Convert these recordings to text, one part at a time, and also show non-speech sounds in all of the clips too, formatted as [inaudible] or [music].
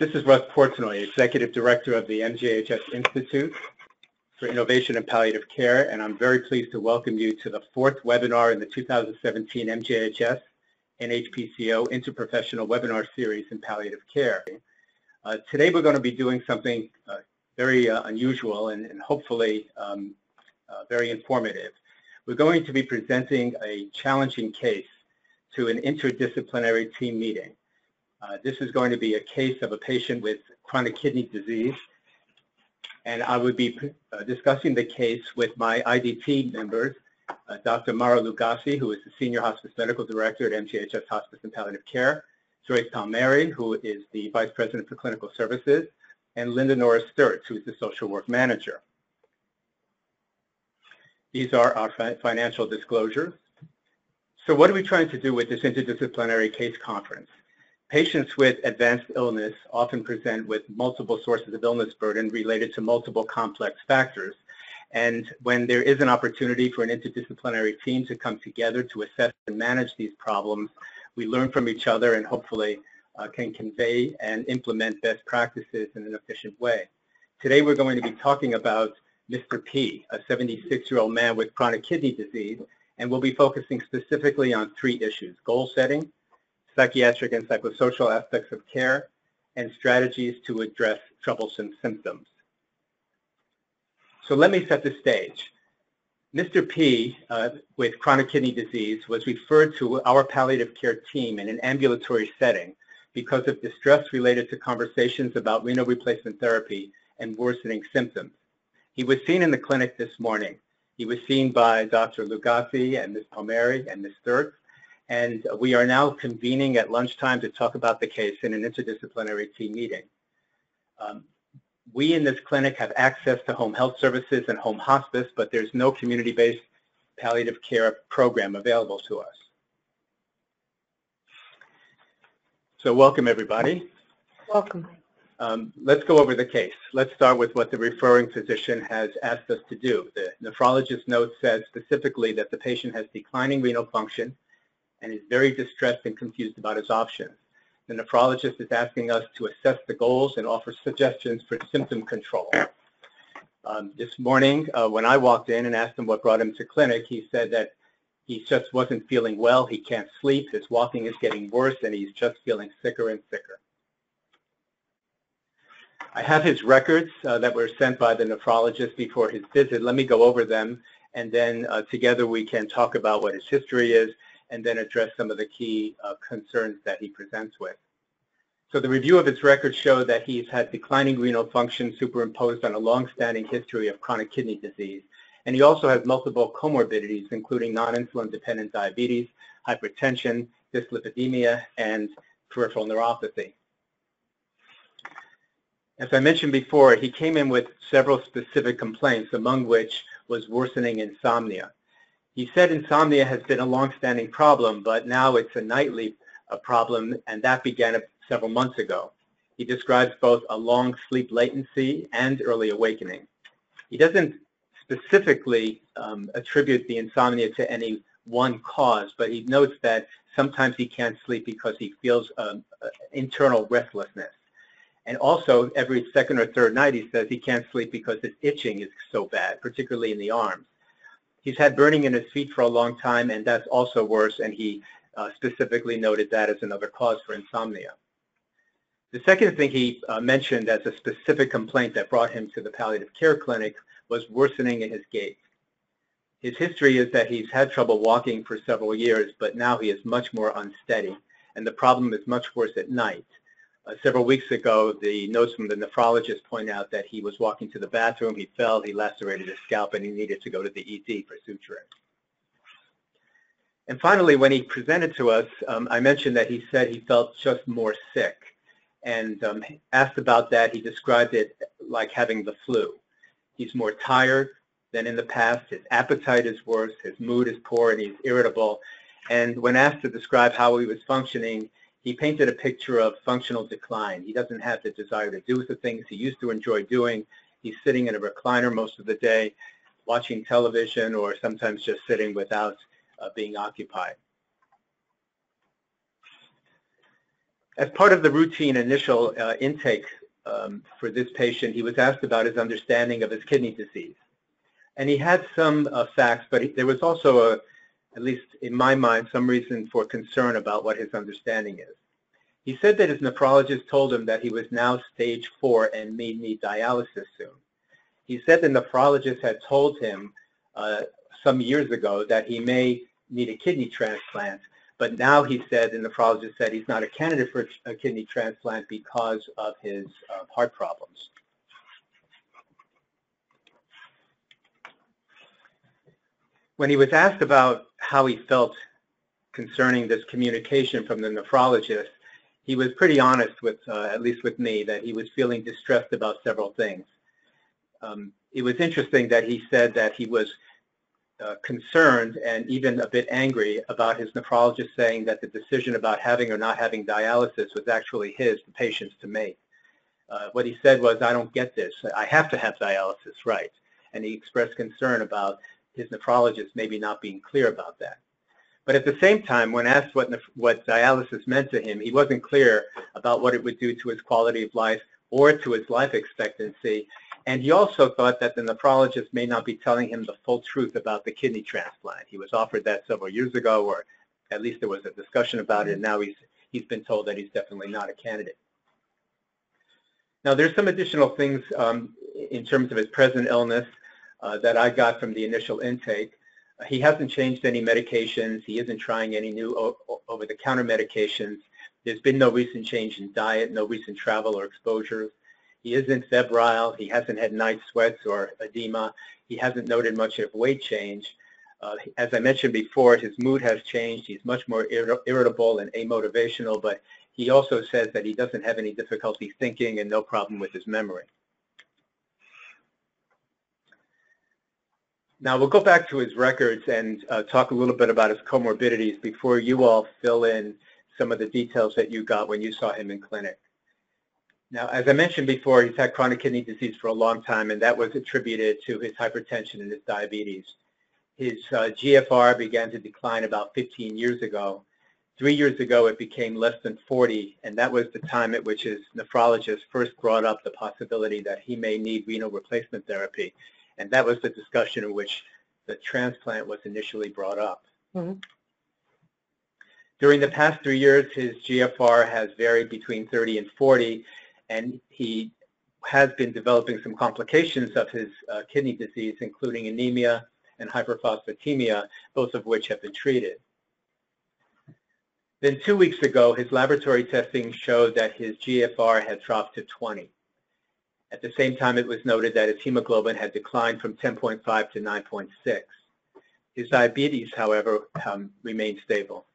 This is Russ Portenoy, Executive Director of the MJHS Institute for Innovation in Palliative Care, and I'm very pleased to welcome you to the fourth webinar in the 2017 MJHS NHPCO Interprofessional Webinar Series in Palliative Care. Uh, today we're going to be doing something uh, very uh, unusual and, and hopefully um, uh, very informative. We're going to be presenting a challenging case to an interdisciplinary team meeting. Uh, this is going to be a case of a patient with chronic kidney disease, and I would be uh, discussing the case with my IDT members, uh, Dr. Mara Lugassy, who is the Senior Hospice Medical Director at MJHS Hospice and Palliative Care, Joyce Palmieri, who is the Vice President for Clinical Services, and Linda Norris Sturts, who is the Social Work Manager. These are our fi financial disclosures. So what are we trying to do with this interdisciplinary case conference? Patients with advanced illness often present with multiple sources of illness burden related to multiple complex factors. And when there is an opportunity for an interdisciplinary team to come together to assess and manage these problems, we learn from each other and hopefully uh, can convey and implement best practices in an efficient way. Today we're going to be talking about Mr. P, a 76-year-old man with chronic kidney disease, and we'll be focusing specifically on three issues, goal setting, psychiatric and psychosocial aspects of care, and strategies to address troublesome symptoms. So let me set the stage. Mr. P, uh, with chronic kidney disease, was referred to our palliative care team in an ambulatory setting because of distress related to conversations about renal replacement therapy and worsening symptoms. He was seen in the clinic this morning. He was seen by Dr. Lugassy and Ms. Palmieri and Ms. Sturts, and we are now convening at lunchtime to talk about the case in an interdisciplinary team meeting. Um, we in this clinic have access to home health services and home hospice, but there's no community-based palliative care program available to us. So welcome everybody. Welcome. Um, let's go over the case. Let's start with what the referring physician has asked us to do. The nephrologist note says specifically that the patient has declining renal function, and is very distressed and confused about his options. The nephrologist is asking us to assess the goals and offer suggestions for symptom control. Um, this morning, uh, when I walked in and asked him what brought him to clinic, he said that he just wasn't feeling well, he can't sleep, his walking is getting worse, and he's just feeling sicker and sicker. I have his records uh, that were sent by the nephrologist before his visit. Let me go over them, and then uh, together we can talk about what his history is and then address some of the key uh, concerns that he presents with. So the review of his records show that he's had declining renal function superimposed on a long-standing history of chronic kidney disease. And he also has multiple comorbidities, including non-insulin dependent diabetes, hypertension, dyslipidemia, and peripheral neuropathy. As I mentioned before, he came in with several specific complaints, among which was worsening insomnia. He said insomnia has been a long-standing problem, but now it's a nightly uh, problem, and that began several months ago. He describes both a long sleep latency and early awakening. He doesn't specifically um, attribute the insomnia to any one cause, but he notes that sometimes he can't sleep because he feels um, uh, internal restlessness. And also, every second or third night, he says he can't sleep because his itching is so bad, particularly in the arms. He's had burning in his feet for a long time, and that's also worse, and he uh, specifically noted that as another cause for insomnia. The second thing he uh, mentioned as a specific complaint that brought him to the palliative care clinic was worsening in his gait. His history is that he's had trouble walking for several years, but now he is much more unsteady, and the problem is much worse at night. Uh, several weeks ago, the notes from the nephrologist point out that he was walking to the bathroom, he fell, he lacerated his scalp, and he needed to go to the ED for suturing. And finally, when he presented to us, um, I mentioned that he said he felt just more sick. And um, asked about that, he described it like having the flu. He's more tired than in the past. His appetite is worse. His mood is poor, and he's irritable. And when asked to describe how he was functioning, he painted a picture of functional decline. He doesn't have the desire to do the things he used to enjoy doing. He's sitting in a recliner most of the day, watching television, or sometimes just sitting without uh, being occupied. As part of the routine initial uh, intake um, for this patient, he was asked about his understanding of his kidney disease. And he had some uh, facts, but he, there was also, a, at least in my mind, some reason for concern about what his understanding is. He said that his nephrologist told him that he was now stage four and may need dialysis soon. He said the nephrologist had told him uh, some years ago that he may need a kidney transplant, but now he said, the nephrologist said he's not a candidate for a kidney transplant because of his uh, heart problems. When he was asked about how he felt concerning this communication from the nephrologist, he was pretty honest with, uh, at least with me, that he was feeling distressed about several things. Um, it was interesting that he said that he was uh, concerned and even a bit angry about his nephrologist saying that the decision about having or not having dialysis was actually his, the patient's, to make. Uh, what he said was, I don't get this. I have to have dialysis, right? And he expressed concern about his nephrologist maybe not being clear about that. But at the same time, when asked what, what dialysis meant to him, he wasn't clear about what it would do to his quality of life or to his life expectancy. And he also thought that the nephrologist may not be telling him the full truth about the kidney transplant. He was offered that several years ago, or at least there was a discussion about it, and now he's, he's been told that he's definitely not a candidate. Now, there's some additional things um, in terms of his present illness that I got from the initial intake. He hasn't changed any medications. He isn't trying any new over-the-counter medications. There's been no recent change in diet, no recent travel or exposures. He isn't febrile. He hasn't had night sweats or edema. He hasn't noted much of weight change. Uh, as I mentioned before, his mood has changed. He's much more ir irritable and amotivational, but he also says that he doesn't have any difficulty thinking and no problem with his memory. Now we'll go back to his records and uh, talk a little bit about his comorbidities before you all fill in some of the details that you got when you saw him in clinic. Now, as I mentioned before, he's had chronic kidney disease for a long time, and that was attributed to his hypertension and his diabetes. His uh, GFR began to decline about 15 years ago. Three years ago, it became less than 40, and that was the time at which his nephrologist first brought up the possibility that he may need renal replacement therapy. And that was the discussion in which the transplant was initially brought up. Mm -hmm. During the past three years, his GFR has varied between 30 and 40, and he has been developing some complications of his uh, kidney disease, including anemia and hyperphosphatemia, both of which have been treated. Then two weeks ago, his laboratory testing showed that his GFR had dropped to 20. At the same time, it was noted that his hemoglobin had declined from 10.5 to 9.6. His diabetes, however, um, remained stable.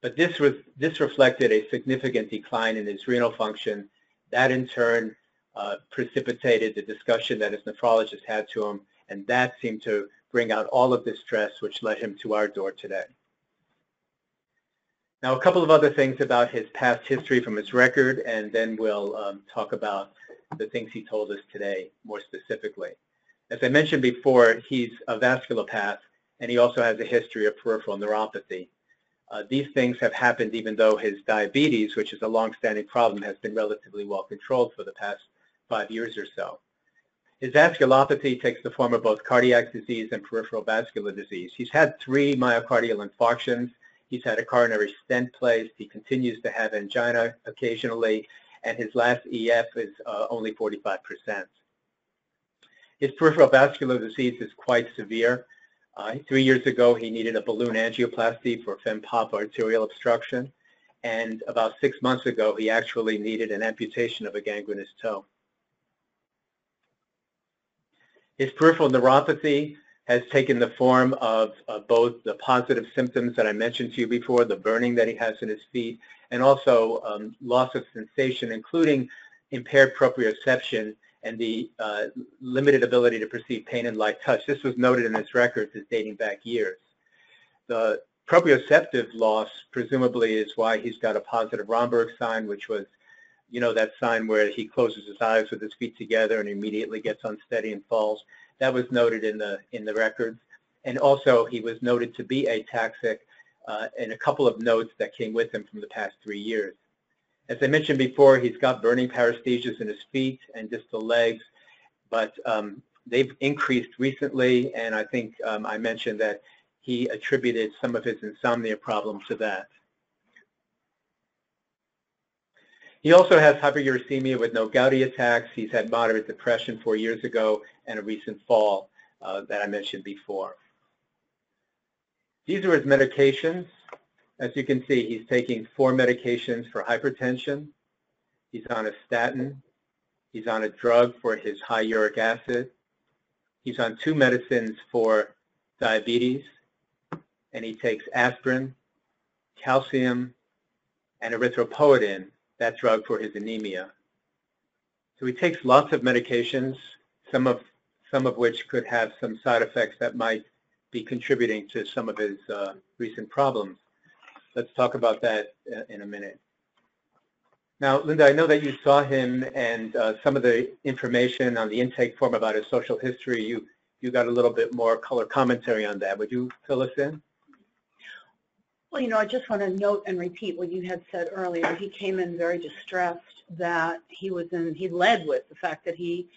But this, was, this reflected a significant decline in his renal function. That in turn uh, precipitated the discussion that his nephrologist had to him, and that seemed to bring out all of this stress, which led him to our door today. Now, a couple of other things about his past history from his record, and then we'll um, talk about the things he told us today more specifically. As I mentioned before, he's a vasculopath, and he also has a history of peripheral neuropathy. Uh, these things have happened even though his diabetes, which is a long-standing problem, has been relatively well controlled for the past five years or so. His vasculopathy takes the form of both cardiac disease and peripheral vascular disease. He's had three myocardial infarctions. He's had a coronary stent placed. He continues to have angina occasionally, and his last EF is uh, only 45%. His peripheral vascular disease is quite severe. Uh, three years ago, he needed a balloon angioplasty for fem-pop arterial obstruction, and about six months ago, he actually needed an amputation of a gangrenous toe. His peripheral neuropathy has taken the form of both the positive symptoms that I mentioned to you before, the burning that he has in his feet, and also um, loss of sensation, including impaired proprioception and the uh, limited ability to perceive pain and light touch. This was noted in his records as dating back years. The proprioceptive loss presumably is why he's got a positive Romberg sign, which was, you know, that sign where he closes his eyes with his feet together and immediately gets unsteady and falls. That was noted in the in the records. And also he was noted to be ataxic uh, and a couple of notes that came with him from the past three years. As I mentioned before, he's got burning paresthesias in his feet and distal legs, but um, they've increased recently, and I think um, I mentioned that he attributed some of his insomnia problem to that. He also has hyperuricemia with no gouty attacks. He's had moderate depression four years ago and a recent fall uh, that I mentioned before. These are his medications. As you can see, he's taking four medications for hypertension. He's on a statin. He's on a drug for his high uric acid. He's on two medicines for diabetes, and he takes aspirin, calcium, and erythropoietin, that drug for his anemia. So he takes lots of medications, some of, some of which could have some side effects that might be contributing to some of his uh, recent problems. Let's talk about that uh, in a minute. Now, Linda, I know that you saw him and uh, some of the information on the intake form about his social history, you, you got a little bit more color commentary on that. Would you fill us in? Well, you know, I just want to note and repeat what you had said earlier. He came in very distressed that he was in, he led with the fact that he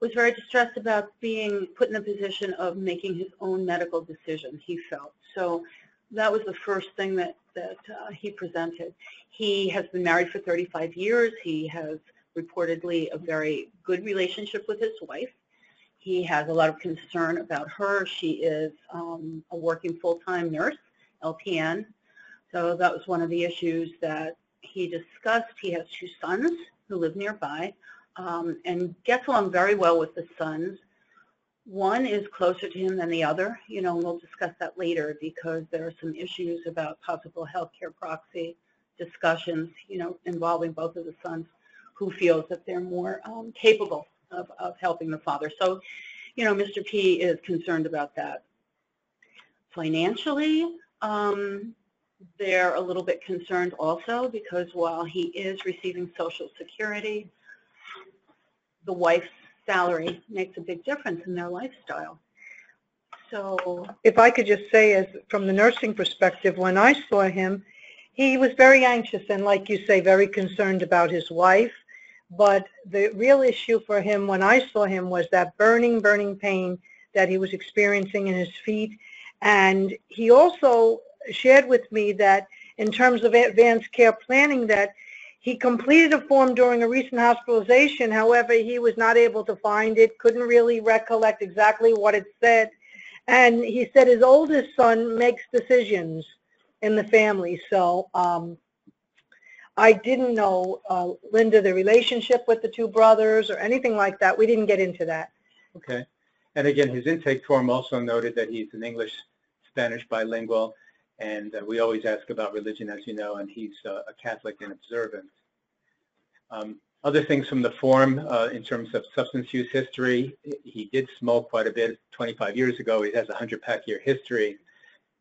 was very distressed about being put in a position of making his own medical decision, he felt. So that was the first thing that, that uh, he presented. He has been married for 35 years. He has reportedly a very good relationship with his wife. He has a lot of concern about her. She is um, a working full-time nurse LPN. So that was one of the issues that he discussed. He has two sons who live nearby um, and gets along very well with the sons. One is closer to him than the other, you know, and we'll discuss that later because there are some issues about possible healthcare proxy discussions, you know, involving both of the sons who feels that they're more um, capable of, of helping the father. So, you know, Mr. P is concerned about that. Financially, um, they're a little bit concerned also because while he is receiving Social Security, the wife's salary makes a big difference in their lifestyle. So, If I could just say, as from the nursing perspective, when I saw him, he was very anxious and, like you say, very concerned about his wife. But the real issue for him when I saw him was that burning, burning pain that he was experiencing in his feet. And he also shared with me that in terms of advanced care planning that he completed a form during a recent hospitalization. However, he was not able to find it, couldn't really recollect exactly what it said. And he said his oldest son makes decisions in the family. So um, I didn't know, uh, Linda, the relationship with the two brothers or anything like that. We didn't get into that. Okay. And again, his intake form also noted that he's an English Spanish bilingual, and uh, we always ask about religion, as you know, and he's uh, a Catholic and observant. Um, other things from the form uh, in terms of substance use history, he did smoke quite a bit 25 years ago. He has a 100-pack year history,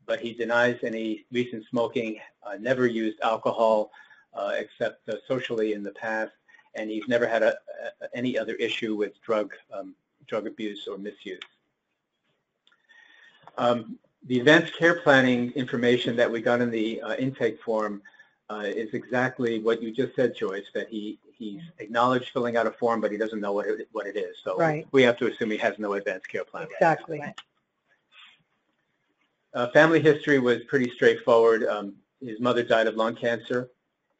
but he denies any recent smoking, uh, never used alcohol uh, except uh, socially in the past, and he's never had a, a, any other issue with drug, um, drug abuse or misuse. Um, the advanced care planning information that we got in the uh, intake form uh, is exactly what you just said, Joyce, that he, he's acknowledged filling out a form, but he doesn't know what it, what it is. So Right. we have to assume he has no advanced care plan. Exactly. Uh, family history was pretty straightforward. Um, his mother died of lung cancer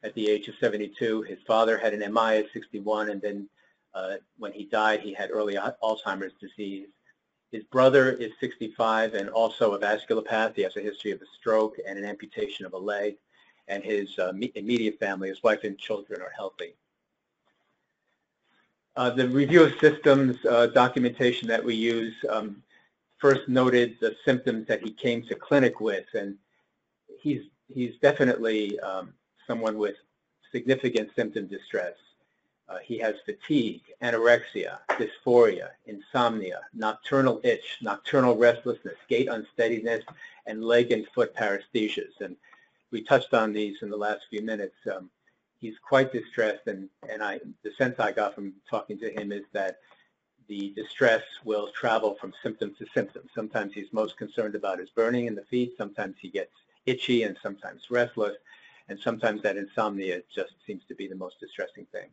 at the age of 72. His father had an MI at 61, and then uh, when he died, he had early Alzheimer's disease. His brother is 65 and also a vasculopath. He has a history of a stroke and an amputation of a leg. And his uh, immediate family, his wife and children, are healthy. Uh, the review of systems uh, documentation that we use um, first noted the symptoms that he came to clinic with, and he's he's definitely um, someone with significant symptom distress. Uh, he has fatigue, anorexia, dysphoria, insomnia, nocturnal itch, nocturnal restlessness, gait unsteadiness, and leg and foot paresthesias. And we touched on these in the last few minutes. Um, he's quite distressed, and, and I, the sense I got from talking to him is that the distress will travel from symptom to symptom. Sometimes he's most concerned about his burning in the feet. Sometimes he gets itchy and sometimes restless. and sometimes that insomnia just seems to be the most distressing thing.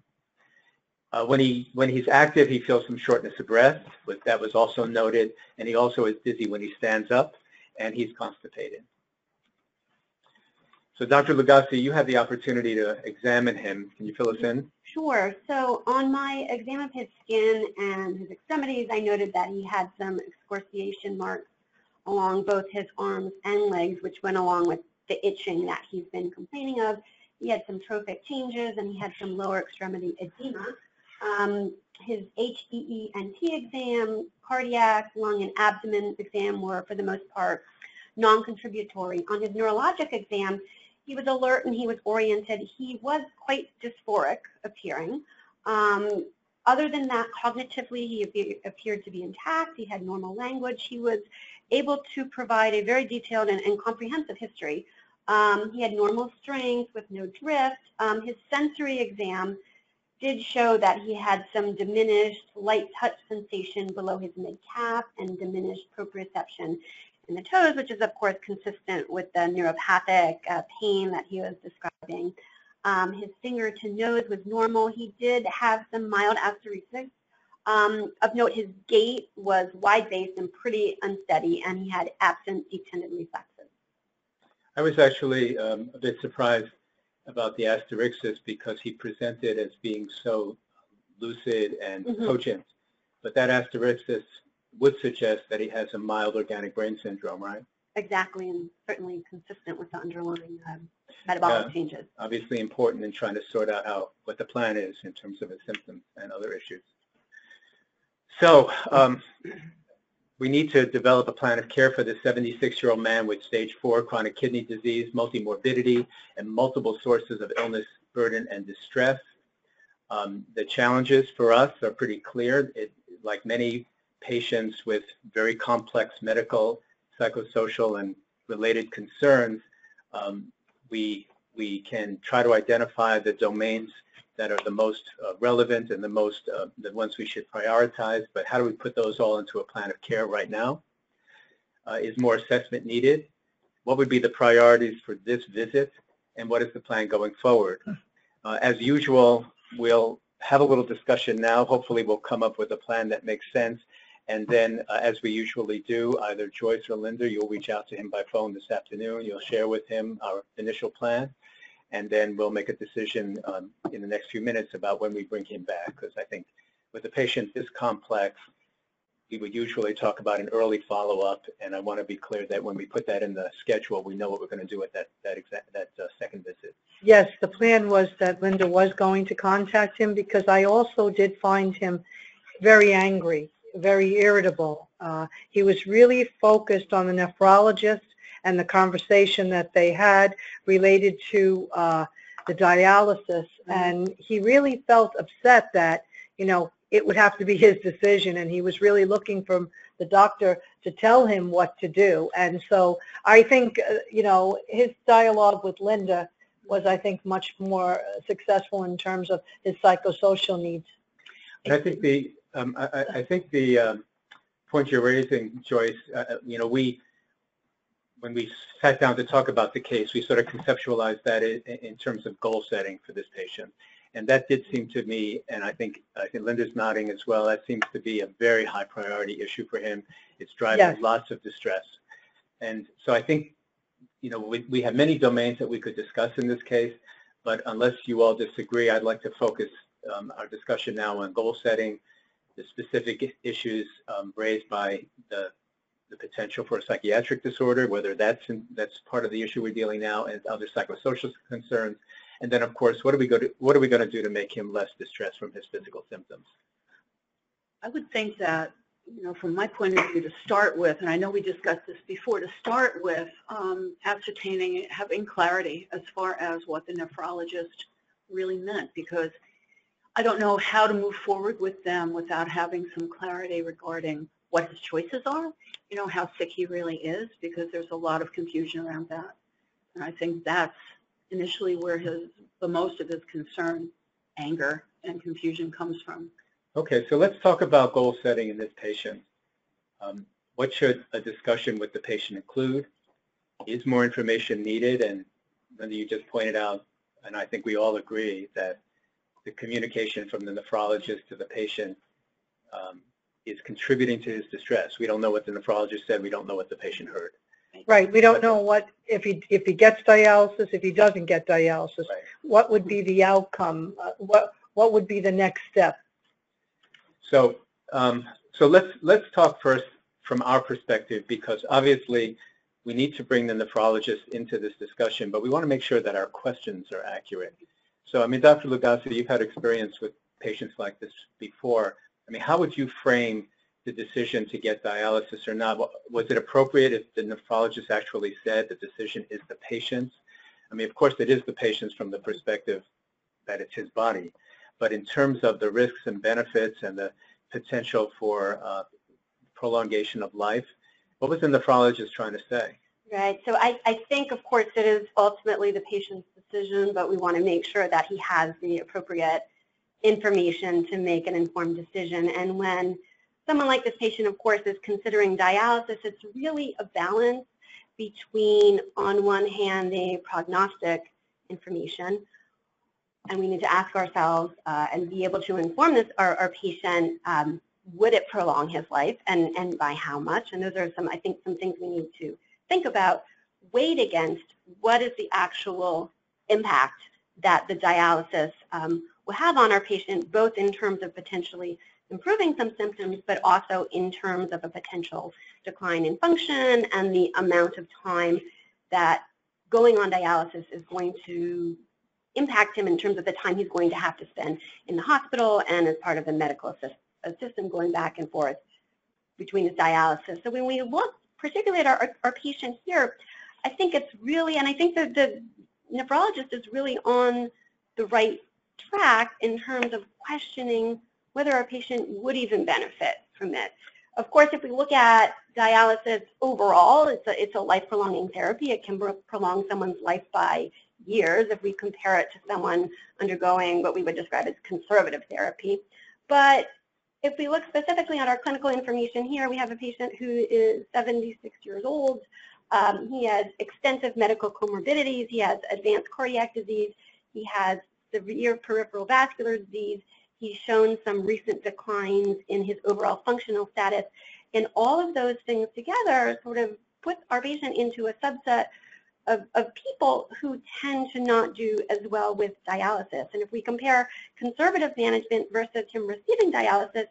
Uh, when he when he's active, he feels some shortness of breath, that was also noted, and he also is dizzy when he stands up, and he's constipated. So, Dr. Lugassy, you had the opportunity to examine him. Can you fill us in? Sure. So on my exam of his skin and his extremities, I noted that he had some excoriation marks along both his arms and legs, which went along with the itching that he's been complaining of. He had some trophic changes and he had some lower extremity edema. Um, his HEENT exam, cardiac, lung, and abdomen exam were, for the most part, non-contributory. On his neurologic exam, he was alert and he was oriented. He was quite dysphoric appearing. Um, other than that, cognitively, he appeared to be intact. He had normal language. He was able to provide a very detailed and, and comprehensive history. Um, he had normal strength with no drift. Um, his sensory exam did show that he had some diminished light touch sensation below his mid-calf and diminished proprioception in the toes, which is of course consistent with the neuropathic uh, pain that he was describing. Um, his finger to nose was normal. He did have some mild asterixis. Um, of note, his gait was wide-based and pretty unsteady, and he had absent deep tendon reflexes. I was actually um, a bit surprised about the asterixis because he presented as being so lucid and Mhm. cogent. But that asterixis would suggest that he has a mild organic brain syndrome, right? Exactly, and certainly consistent with the underlying um, metabolic Yeah. changes. Obviously important in trying to sort out how what the plan is in terms of his symptoms and other issues. So um, we need to develop a plan of care for this 76-year-old man with stage four chronic kidney disease, multimorbidity, and multiple sources of illness, burden, and distress. Um, the challenges for us are pretty clear. It, like many patients with very complex medical, psychosocial, and related concerns, um, we, we can try to identify the domains that are the most uh, relevant and the most, uh, the ones we should prioritize, but how do we put those all into a plan of care right now? Uh, is more assessment needed? What would be the priorities for this visit? And what is the plan going forward? Uh, as usual, we'll have a little discussion now. Hopefully we'll come up with a plan that makes sense. And then, uh, as we usually do, either Joyce or Linda, you'll reach out to him by phone this afternoon. You'll share with him our initial plan and then we'll make a decision um, in the next few minutes about when we bring him back, because I think with a patient this complex, we would usually talk about an early follow-up, and I want to be clear that when we put that in the schedule, we know what we're going to do at that that exact that uh, second visit. Yes, the plan was that Linda was going to contact him because I also did find him very angry, very irritable. Uh, he was really focused on the nephrologist and the conversation that they had related to uh, the dialysis. And he really felt upset that, you know, it would have to be his decision and he was really looking for the doctor to tell him what to do. And so I think, uh, you know, his dialogue with Linda was, I think, much more successful in terms of his psychosocial needs. And I think the um, I, I- I think the um, point you're raising, Joyce, uh, uh, you know, we when we sat down to talk about the case, we sort of conceptualized that in, in terms of goal setting for this patient. And that did seem to me, and I think, I think Linda's nodding as well, that seems to be a very high priority issue for him. It's driving Yes. lots of distress. And so I think, you know, we, we have many domains that we could discuss in this case, but unless you all disagree, I'd like to focus um, our discussion now on goal setting, the specific issues um, raised by the the potential for a psychiatric disorder, whether that's in, that's part of the issue we're dealing now, and other psychosocial concerns, and then of course, what are we going to what are we going to do to make him less distressed from his physical symptoms? I would think that, you know, from my point of view, to start with, and I know we discussed this before, to start with um, ascertaining, having clarity as far as what the nephrologist really meant, because I don't know how to move forward with them without having some clarity regarding what his choices are, you know, how sick he really is, because there's a lot of confusion around that. And I think that's initially where his, the most of his concern, anger, and confusion comes from. Okay, so let's talk about goal setting in this patient. Um, what should a discussion with the patient include? Is more information needed, and Linda, you just pointed out, and I think we all agree, that the communication from the nephrologist to the patient um, is contributing to his distress. We don't know what the nephrologist said, we don't know what the patient heard. Right, we don't know what, if he, if he gets dialysis, if he doesn't get dialysis, Right. what would be the outcome? Uh, What, what would be the next step? So, um, so let's, let's talk first from our perspective, because obviously we need to bring the nephrologist into this discussion, but we want to make sure that our questions are accurate. So, I mean, Dr. Lugassy, you've had experience with patients like this before. I mean, how would you frame the decision to get dialysis or not? Was it appropriate if the nephrologist actually said the decision is the patient's? I mean, of course, it is the patient's from the perspective that it's his body. But in terms of the risks and benefits and the potential for uh, prolongation of life, what was the nephrologist trying to say? Right, so I, I think, of course, it is ultimately the patient's decision, but we want to make sure that he has the appropriate information to make an informed decision. And when someone like this patient, of course, is considering dialysis, it's really a balance between, on one hand, the prognostic information, and we need to ask ourselves uh, and be able to inform this our, our patient, um, would it prolong his life and, and by how much? And those are some, I think, some things we need to think about, weighed against what is the actual impact that the dialysis um, have on our patient, both in terms of potentially improving some symptoms, but also in terms of a potential decline in function and the amount of time that going on dialysis is going to impact him in terms of the time he's going to have to spend in the hospital and as part of the medical system going back and forth between his dialysis. So when we look particularly at our, our patient here, I think it's really, and I think that the nephrologist is really on the right track in terms of questioning whether our patient would even benefit from it. Of course, if we look at dialysis overall, it's a, it's a life-prolonging therapy. It can prolong someone's life by years if we compare it to someone undergoing what we would describe as conservative therapy. But if we look specifically at our clinical information here, we have a patient who is 76 years old. Um, he has extensive medical comorbidities. He has advanced cardiac disease. He has severe peripheral vascular disease. He's shown some recent declines in his overall functional status. And all of those things together sort of put our patient into a subset of, of people who tend to not do as well with dialysis. And if we compare conservative management versus him receiving dialysis,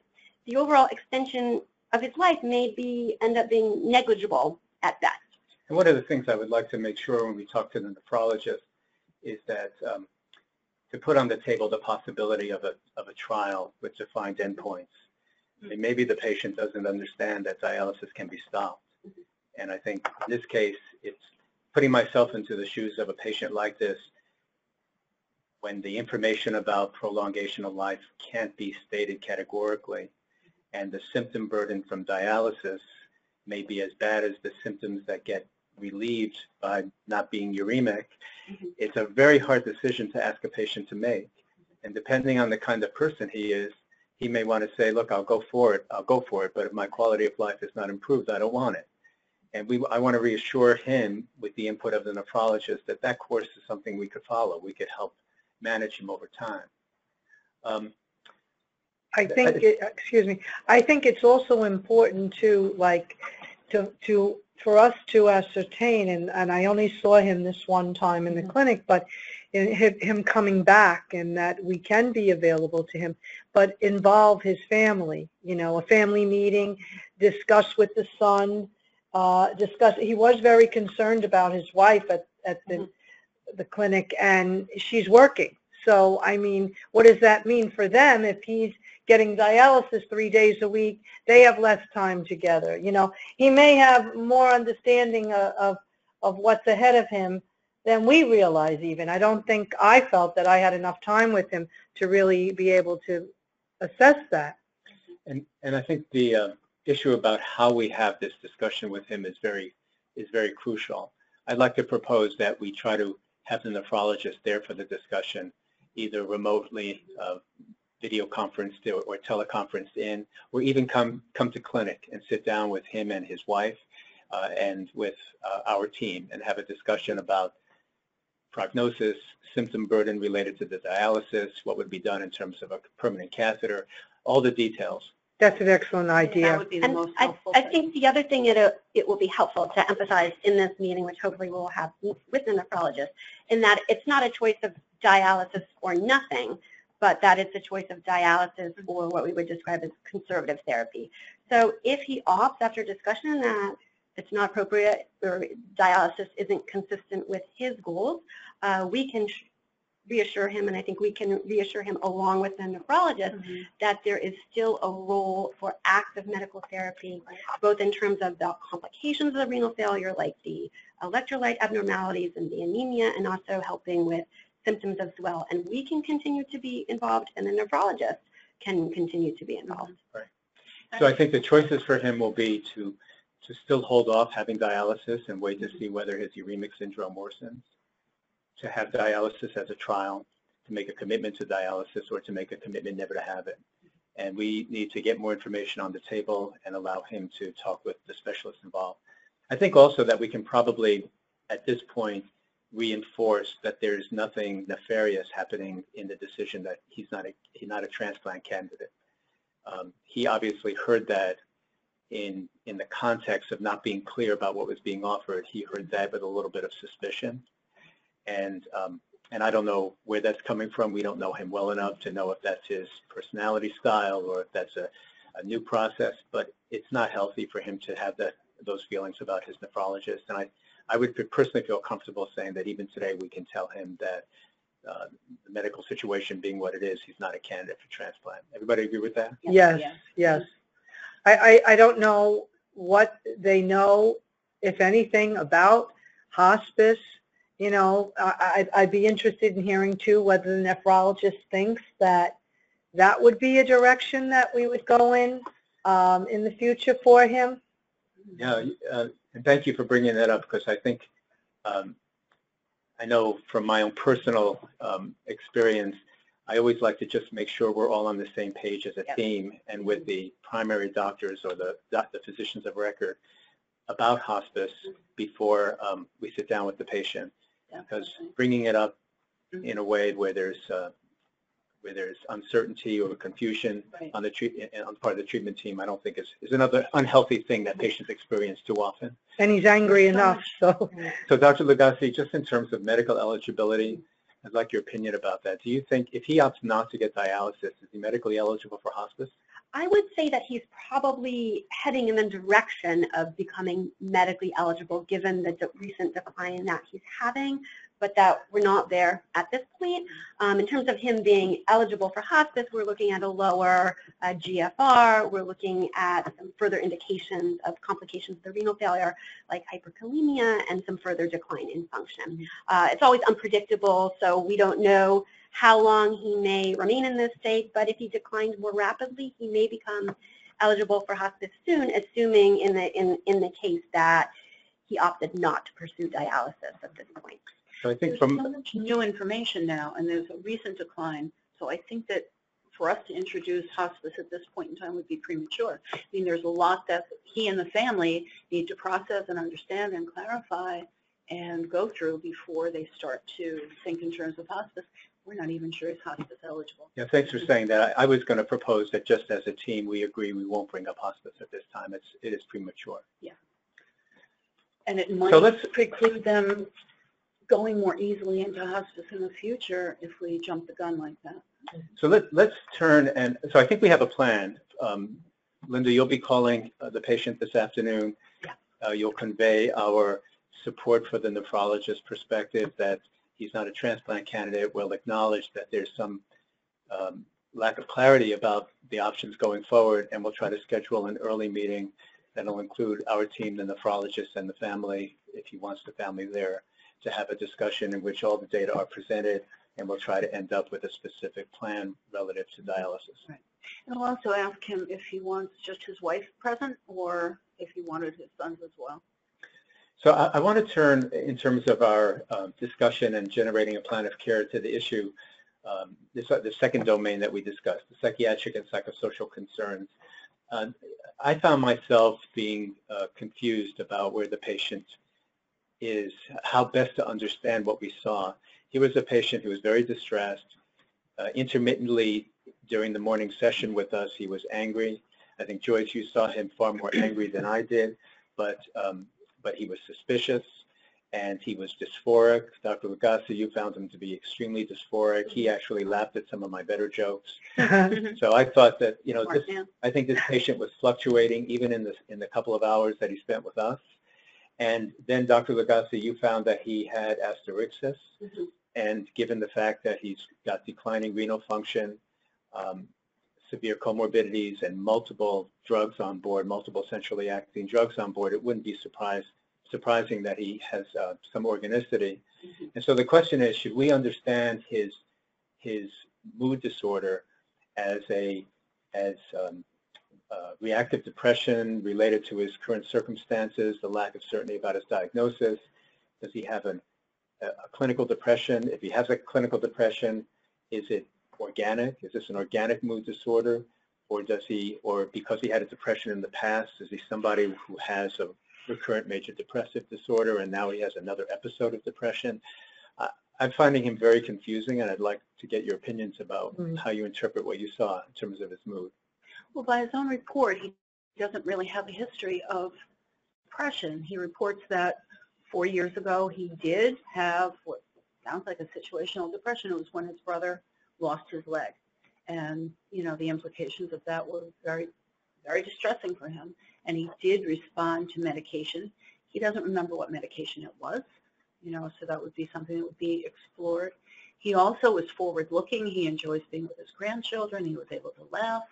the overall extension of his life may be end up being negligible at best. And one of the things I would like to make sure when we talk to the nephrologist is that um, to put on the table the possibility of a, of a trial with defined endpoints. I mean, maybe the patient doesn't understand that dialysis can be stopped. Mm-hmm. And I think in this case, it's putting myself into the shoes of a patient like this when the information about prolongation of life can't be stated categorically and the symptom burden from dialysis may be as bad as the symptoms that get relieved by not being uremic, Mhm. it's a very hard decision to ask a patient to make. And depending on the kind of person he is, he may want to say, look, I'll go for it, I'll go for it, but if my quality of life is not improved, I don't want it. And we, I want to reassure him with the input of the nephrologist that that course is something we could follow. We could help manage him over time. Um, I think, it- excuse me, I think it's also important to, like, to, to, for us to ascertain, and, and I only saw him this one time in the Mhm. clinic, but in him, him coming back and that we can be available to him, but involve his family, you know, a family meeting, discuss with the son, uh, discuss, he was very concerned about his wife at, at the, Mhm. the clinic, and she's working. So, I mean, what does that mean for them if he's getting dialysis three days a week, they have less time together. You know, he may have more understanding of, of, what's ahead of him than we realize even. I don't think I felt that I had enough time with him to really be able to assess that. And, and I think the uh, issue about how we have this discussion with him is very, is very crucial. I'd like to propose that we try to have the nephrologist there for the discussion, either remotely, uh, video conferenced or, or teleconferenced in, or even come, come to clinic and sit down with him and his wife uh, and with uh, our team and have a discussion about prognosis, symptom burden related to the dialysis, what would be done in terms of a permanent catheter, all the details. That's an excellent That idea. would be the And most I, helpful. I thing. think the other thing it, uh, it will be helpful to emphasize in this meeting, which hopefully we'll have with the nephrologist, in that it's not a choice of dialysis or nothing, but that it's a choice of dialysis or what we would describe as conservative therapy. So if he opts after discussion that it's not appropriate or dialysis isn't consistent with his goals, uh, we can reassure him, and I think we can reassure him along with the nephrologist Mhm. that there is still a role for active medical therapy, both in terms of the complications of the renal failure, like the electrolyte abnormalities and the anemia, and also helping with symptoms as well. And we can continue to be involved, and the nephrologist can continue to be involved. Mm-hmm. Right. So I think the choices for him will be to, to still hold off having dialysis and wait to mm-hmm. see whether his uremic syndrome worsens, to have dialysis as a trial, to make a commitment to dialysis, or to make a commitment never to have it. And we need to get more information on the table and allow him to talk with the specialists involved. I think also that we can probably, at this point, reinforce that there's nothing nefarious happening in the decision that he's not a, he's not a transplant candidate. Um, he obviously heard that in in the context of not being clear about what was being offered. He heard that with a little bit of suspicion, and um, and I don't know where that's coming from. We don't know him well enough to know if that's his personality style or if that's a, a new process. But it's not healthy for him to have that those feelings about his nephrologist. And I I would personally feel comfortable saying that even today we can tell him that. Uh, the medical situation being what it is, he's not a candidate for transplant. Everybody agree with that? Yes, Yeah. yes. I, I, I don't know what they know, if anything, about hospice. You know, I, I'd, I'd be interested in hearing too whether the nephrologist thinks that that would be a direction that we would go in, um, in the future for him. Yeah, uh, and thank you for bringing that up because I think um, I know from my own personal um, experience, I always like to just make sure we're all on the same page as a Yep. team and with the primary doctors or the the physicians of record about hospice before um, we sit down with the patient. Because bringing it up in a way where there's uh, where there's uncertainty or confusion Right. on the treatment eh, on the part of the treatment team, I don't think is, is another unhealthy thing that patients experience too often. And he's angry enough, so. So Dr. Lugassy, just in terms of medical eligibility, I'd like your opinion about that. Do you think if he opts not to get dialysis, is he medically eligible for hospice? I would say that he's probably heading in the direction of becoming medically eligible, given the recent decline that he's having, but that we're not there at this point. Um, in terms of him being eligible for hospice, we're looking at a lower uh, GFR. We're looking at some further indications of complications of the renal failure, like hyperkalemia and some further decline in function. Uh, it's always unpredictable, so we don't know how long he may remain in this state, but if he declines more rapidly, he may become eligible for hospice soon, assuming in the, in, in the case that he opted not to pursue dialysis at this point. So I think There's from, so much new information now, and there's a recent decline. So I think that for us to introduce hospice at this point in time would be premature. I mean, there's a lot that he and the family need to process and understand and clarify and go through before they start to think in terms of hospice. We're not even sure he's hospice eligible. yeah, thanks for saying that. I I was going to propose that just as a team, we agree we won't bring up hospice at this time. It's, it is premature. Yeah. And it So might let's, preclude them going more easily into hospice in the future if we jump the gun like that. So let, let's turn and, so I think we have a plan. Um, Linda, you'll be calling uh, the patient this afternoon. Yeah. Uh, You'll convey our support for the nephrologist perspective that he's not a transplant candidate. We'll acknowledge that there's some um, lack of clarity about the options going forward, and we'll try to schedule an early meeting that'll include our team, the nephrologist, and the family, if he wants the family there, to have a discussion in which all the data are presented and we'll try to end up with a specific plan relative to dialysis. And I'll also ask him if he wants just his wife present or if he wanted his sons as well. So I, I want to turn in terms of our um, discussion and generating a plan of care to the issue, um, this, the second domain that we discussed, the psychiatric and psychosocial concerns. Uh, I found myself being uh, confused about where the patient is how best to understand what we saw. He was a patient who was very distressed. Uh, intermittently during the morning session with us, he was angry. I think Joyce, you saw him far more angry than I did, but um, but he was suspicious and he was dysphoric. Dr. Lugassy, you found him to be extremely dysphoric. He actually laughed at some of my better jokes. [laughs] So I thought that, you know, this, I think this patient was fluctuating even in the, in the couple of hours that he spent with us. And then Dr. Lugassy, you found that he had asterixis. Mhm. And given the fact that he's got declining renal function, um, severe comorbidities and multiple drugs on board, multiple centrally acting drugs on board, it wouldn't be surprised, surprising that he has uh, some organicity. Mhm. And so the question is, should we understand his, his mood disorder as a, as um, reactive depression related to his current circumstances, the lack of certainty about his diagnosis? Does he have an, a, a clinical depression? If he has a clinical depression, is it organic? Is this an organic mood disorder? Or does he, or because he had a depression in the past, is he somebody who has a recurrent major depressive disorder and now he has another episode of depression? I- I'm finding him very confusing and I'd like to get your opinions about Mm. how you interpret what you saw in terms of his mood. Well, by his own report, he doesn't really have a history of depression. He reports that four years ago he did have what sounds like a situational depression. It was when his brother lost his leg. And, you know, the implications of that were very, very distressing for him. And he did respond to medication. He doesn't remember what medication it was, you know, so that would be something that would be explored. He also was forward-looking. He enjoys being with his grandchildren. He was able to laugh.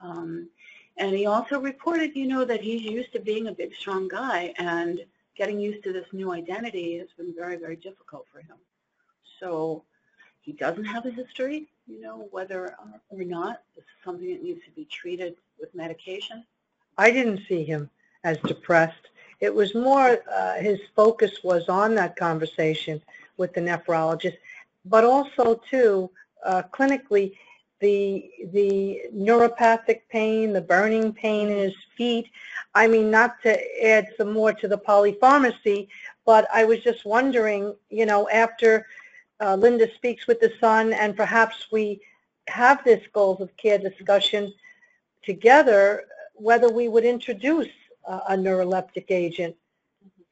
Um, and he also reported, you know, that he's used to being a big, strong guy, and getting used to this new identity has been very, very difficult for him. So he doesn't have a history, you know, whether or not this is something that needs to be treated with medication. I didn't see him as depressed. It was more, uh, his focus was on that conversation with the nephrologist, but also too, uh, clinically, the, the neuropathic pain, the burning pain in his feet. I mean, not to add some more to the polypharmacy, but I was just wondering, you know, after uh, Linda speaks with the son and perhaps we have this goals of care discussion together, whether we would introduce uh, a neuroleptic agent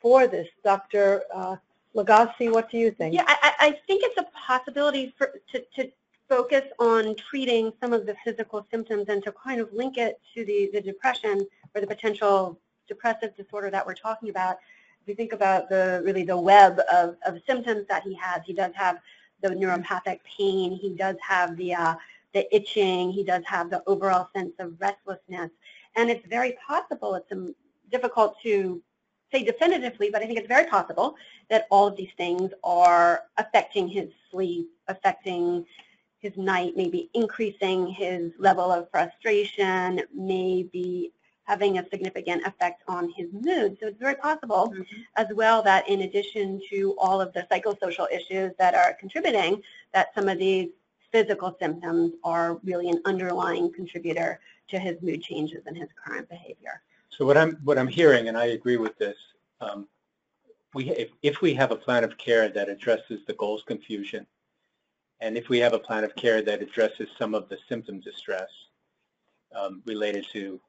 for this. Dr. uh, Lugassy, what do you think? Yeah, I, I think it's a possibility for, to, to focus on treating some of the physical symptoms and to kind of link it to the, the depression or the potential depressive disorder that we're talking about. If we think about the, really the web of, of symptoms that he has, he does have the neuropathic pain, he does have the, uh, the itching, he does have the overall sense of restlessness. And it's very possible, it's um, difficult to say definitively, but I think it's very possible that all of these things are affecting his sleep, affecting his night, maybe increasing his level of frustration, maybe having a significant effect on his mood. So it's very possible as well that in addition to all of the psychosocial issues that are contributing, that some of these physical symptoms are really an underlying contributor to his mood changes and his current behavior. So what I'm, what I'm hearing, and I agree with this, um, we, if, if we have a plan of care that addresses the goals confusion, and if we have a plan of care that addresses some of the symptom distress um, related to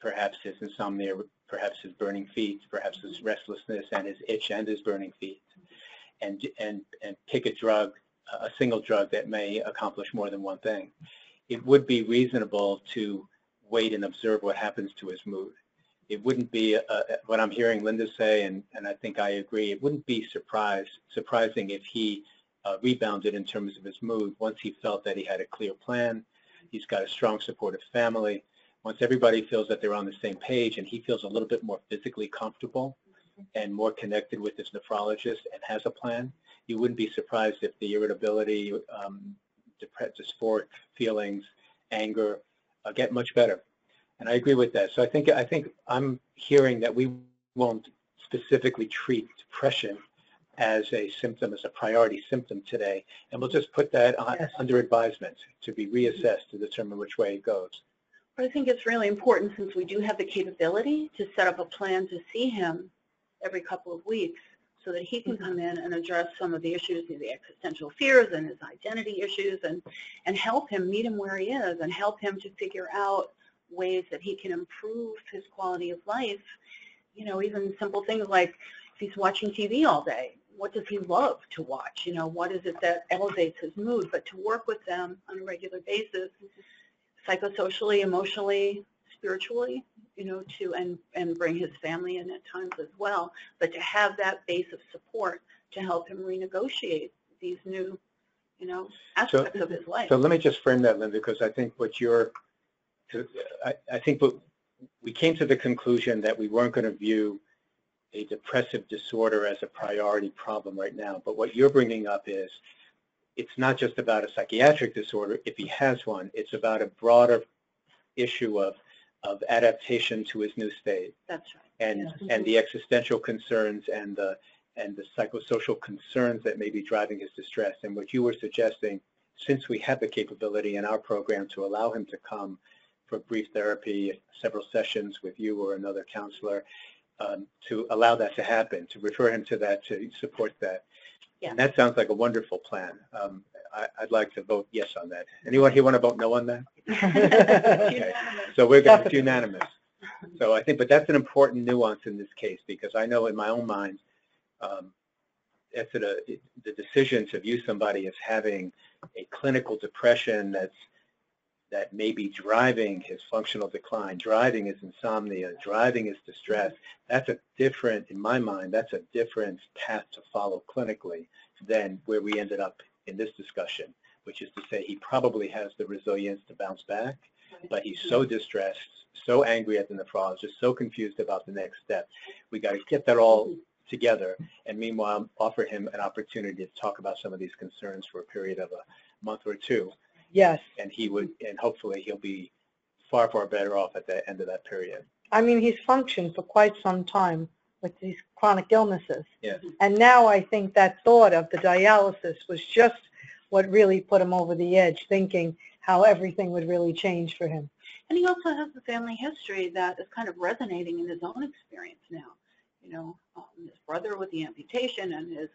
perhaps his insomnia, perhaps his burning feet, perhaps his restlessness and his itch and his burning feet, and, and, and pick a drug, a single drug that may accomplish more than one thing, it would be reasonable to wait and observe what happens to his mood it wouldn't be uh, what I'm hearing Linda say, and, and I think I agree. It wouldn't be surprise, surprising if he uh, rebounded in terms of his mood once he felt that he had a clear plan. He's got a strong supportive family. Once everybody feels that they're on the same page and he feels a little bit more physically comfortable and more connected with his nephrologist and has a plan, you wouldn't be surprised if the irritability, um, dysphoric feelings, anger uh, get much better. And I agree with that. So I think I think I'm hearing that we won't specifically treat depression as a symptom, as a priority symptom today, and we'll just put that on, Yes. under advisement to be reassessed to determine which way it goes. But I think it's really important since we do have the capability to set up a plan to see him every couple of weeks so so that he can mm-hmm. come in and address some of the issues, the existential fears and his identity issues, and, and help him meet him where he is and help him to figure out ways that he can improve his quality of life. You know, even simple things like if he's watching TV all day, what does he love to watch? You know, what is it that elevates his mood? But to work with them on a regular basis, psychosocially, emotionally, spiritually, you know, to and and bring his family in at times as well. But to have that base of support to help him renegotiate these new, you know, aspects of his life. So let me just frame that, Linda, because I think what you're, I, I think what, we came to the conclusion that we weren't going to view a depressive disorder as a priority problem right now. But what you're bringing up is, it's not just about a psychiatric disorder. If he has one, it's about a broader issue of, of adaptation to his new state That's right. and, Yeah. and the existential concerns and the, and the psychosocial concerns that may be driving his distress. And what you were suggesting, since we have the capability in our program to allow him to come for brief therapy, several sessions with you or another counselor, um, to allow that to happen, to refer him to that, to support that. Yeah. And that sounds like a wonderful plan. Um, I, I'd like to vote yes on that. Anyone here want to vote no on that? [laughs] Okay. So we're going to unanimous. So I think, but that's an important nuance in this case because I know in my own mind, um, a, the decision to view somebody as having a clinical depression that's that may be driving his functional decline, driving his insomnia, driving his distress. That's a different, in my mind, that's a different path to follow clinically than where we ended up in this discussion, which is to say he probably has the resilience to bounce back, but he's so distressed, so angry at the nephrologist, so confused about the next step. We got to get that all together and meanwhile offer him an opportunity to talk about some of these concerns for a period of a month or two. Yes. And he would, and hopefully he'll be far, far better off at the end of that period. I mean, he's functioned for quite some time with these chronic illnesses. Yes. And now I think that thought of the dialysis was just what really put him over the edge, thinking how everything would really change for him. And he also has the family history that is kind of resonating in his own experience now. You know, um, his brother with the amputation and his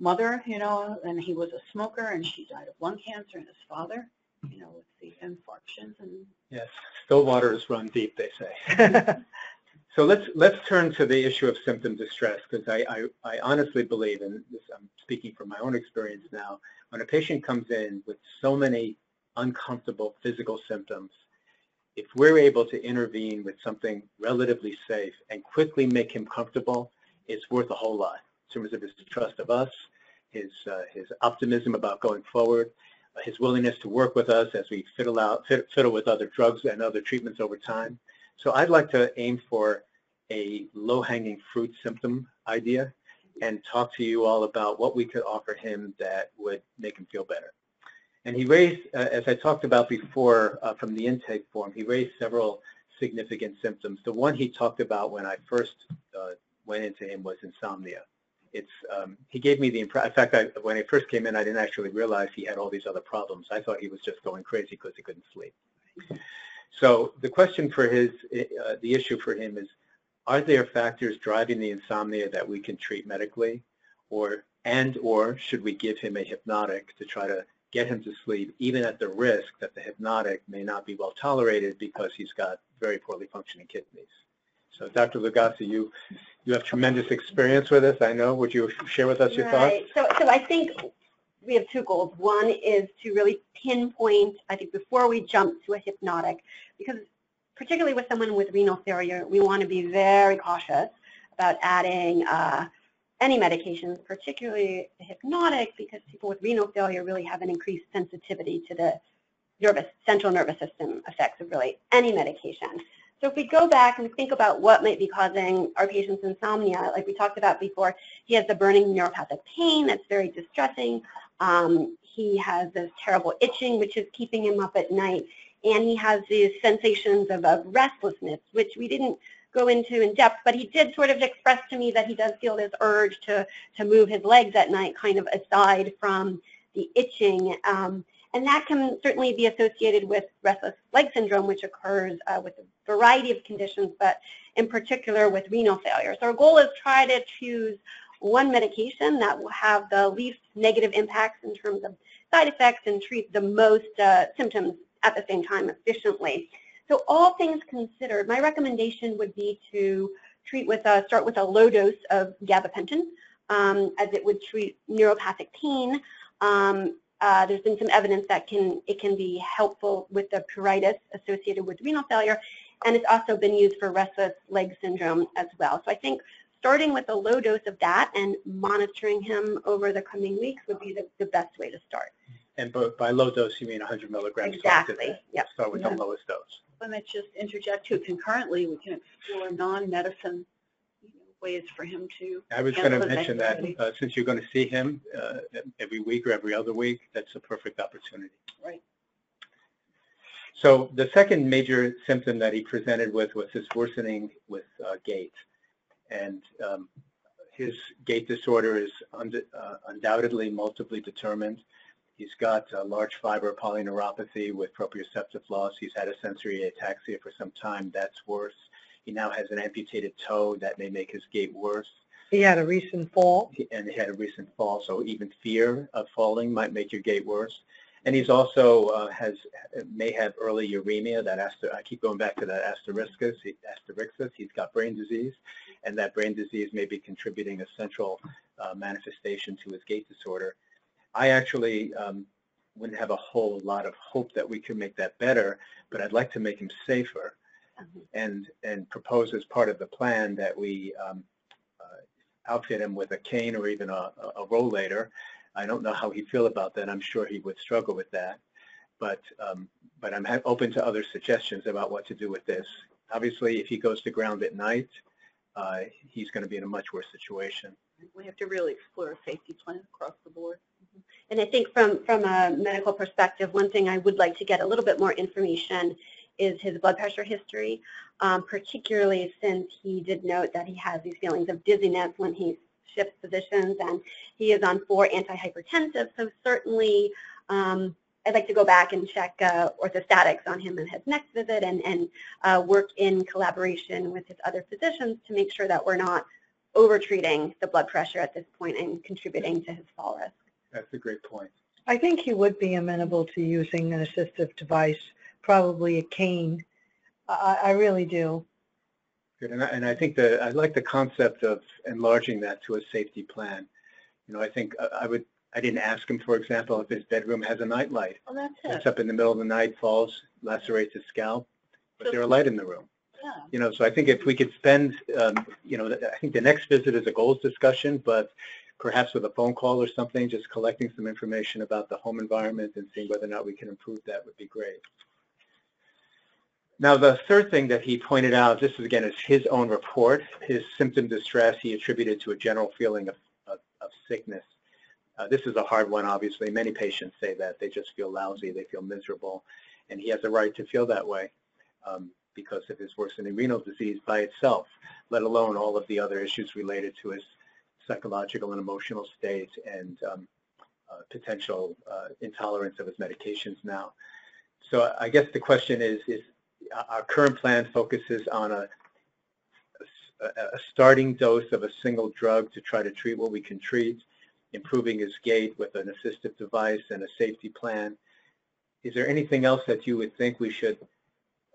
mother, you know, and he was a smoker and she died of lung cancer and his father, you know, with the infarctions and Yes, still waters run deep, they say. [laughs] So let's, let's turn to the issue of symptom distress, because I, I, I honestly believe, and this, I'm speaking from my own experience now, when a patient comes in with so many uncomfortable physical symptoms, if we're able to intervene with something relatively safe and quickly make him comfortable, it's worth a whole lot terms of his trust of us, his, uh, his optimism about going forward, uh, his willingness to work with us as we fiddle out, fiddle with other drugs and other treatments over time. So I'd like to aim for a low-hanging fruit symptom idea and talk to you all about what we could offer him that would make him feel better. And he raised, uh, as I talked about before uh, from the intake form, he raised several significant symptoms. The one he talked about when I first uh, went into him was insomnia. It's, um, he gave me the impression, in fact, I, when I first came in, I didn't actually realize he had all these other problems. I thought he was just going crazy because he couldn't sleep. So the question for his, uh, the issue for him is, are there factors driving the insomnia that we can treat medically, or and or should we give him a hypnotic to try to get him to sleep, even at the risk that the hypnotic may not be well tolerated because he's got very poorly functioning kidneys. So Dr. Lugassy, you, you have tremendous experience with this, I know. Would you share with us your thoughts? So, so I think we have two goals. One is to really pinpoint, I think, before we jump to a hypnotic, because particularly with someone with renal failure, we want to be very cautious about adding uh, any medications, particularly a hypnotic, because people with renal failure really have an increased sensitivity to the nervous, central nervous system effects of really any medication. So if we go back and think about what might be causing our patient's insomnia, like we talked about before, he has the burning neuropathic pain that's very distressing. Um, he has this terrible itching, which is keeping him up at night. And he has these sensations of, of restlessness, which we didn't go into in depth, but he did sort of express to me that he does feel this urge to, to move his legs at night, kind of aside from the itching. Um, and that can certainly be associated with restless leg syndrome, which occurs uh, with a variety of conditions, but in particular with renal failure. So our goal is try to choose one medication that will have the least negative impacts in terms of side effects and treat the most uh, symptoms at the same time efficiently. So all things considered, my recommendation would be to treat with a, start with a low dose of gabapentin, um, as it would treat neuropathic pain. Um, uh, there's been some evidence that can it can be helpful with the pruritus associated with renal failure, and it's also been used for restless leg syndrome as well. So I think starting with a low dose of that and monitoring him over the coming weeks would be the, the best way to start. And by- by low dose, you mean 100 milligrams twice Exactly. day. Yep. Start with the lowest dose. Let me just interject too, concurrently, we can explore non-medicine you know, ways for him to, I was going to mention that, uh, since you're going to see him uh, every week or every other week, that's a perfect opportunity. Right. So the second major symptom that he presented with was his worsening with uh, gait. And um, his gait disorder is und- uh, undoubtedly multiply determined. He's got a large fiber polyneuropathy with proprioceptive loss. He's had a sensory ataxia for some time. That's worse. He now has an amputated toe that may make his gait worse He had a recent fall. and he had a recent fall, so even fear of falling might make your gait worse. And he's also uh, has may have early uremia. That aster, I keep going back to that asterixis. He, asterixis. He's got brain disease, and that brain disease may be contributing a central uh, manifestation to his gait disorder. I actually um, wouldn't have a whole lot of hope that we could make that better, but I'd like to make him safer. And and propose as part of the plan that we um, outfit him with a cane or even a, a a rollator. I don't know how he'd feel about that. I'm sure he would struggle with that. But, um, but I'm ha- open to other suggestions about what to do with this. Obviously, if he goes to ground at night, uh, he's going to be in a much worse situation. we have to really explore a safety plan across the board. And I think from, from a medical perspective, one thing I would like to get a little bit more information is his blood pressure history, um, particularly since he did note that he has these feelings of dizziness when he shifts positions and he is on four antihypertensives. So certainly um, I'd like to go back and check uh, orthostatics on him in his next visit and, and uh, work in collaboration with his other physicians to make sure that we're not over-treating the blood pressure at this point and contributing to his fall risk. That's a great point. I think he would be amenable to using an assistive device, probably a cane. I, I really do. Good. And I, and I think that I like the concept of enlarging that to a safety plan. You know, I think uh, I would, I didn't ask him, for example, if his bedroom has a night light. Well, that's Gets it, up in the middle of the night, falls, lacerates his scalp, but there's a light in the room. yeah. You know, so I think if we could spend, um, you know, I think the next visit is a goals discussion, but perhaps with a phone call or something, just collecting some information about the home environment and seeing whether or not we can improve that would be great. Now, the third thing that he pointed out, this is again is his own report, his symptom distress he attributed to a general feeling of, of, of sickness. Uh, this is a hard one, obviously. Many patients say that. They just feel lousy, they feel miserable, and he has a right to feel that way. Um, because of his worsening renal disease by itself, let alone all of the other issues related to his psychological and emotional state and um, uh, potential uh, intolerance of his medications now. So I guess the question is, is our current plan focuses on a, a, a starting dose of a single drug to try to treat what we can treat, improving his gait with an assistive device and a safety plan. Is there anything else that you would think we should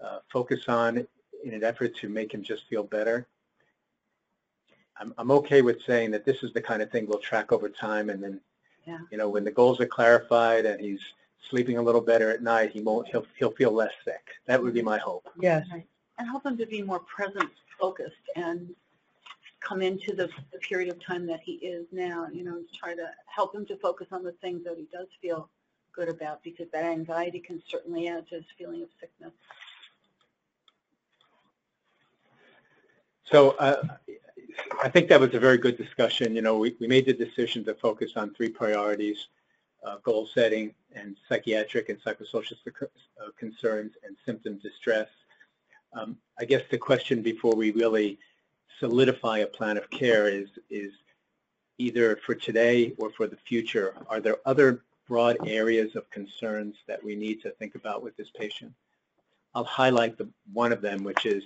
uh, focus on in an effort to make him just feel better. I'm, I'm okay with saying that this is the kind of thing we'll track over time and then, Yeah. you know, when the goals are clarified and he's sleeping a little better at night, he won't, he'll, he'll feel less sick. That would be my hope. Yes. And help him to be more present focused and come into the, the period of time that he is now, you know, try to help him to focus on the things that he does feel good about because that anxiety can certainly add to his feeling of sickness. So uh, I think that was a very good discussion. You know, we, we made the decision to focus on three priorities, goal setting and psychiatric and psychosocial uh, concerns and symptom distress. Um, I guess the question before we really solidify a plan of care is, is either for today or for the future, are there other broad areas of concerns that we need to think about with this patient? I'll highlight the, one of them, which is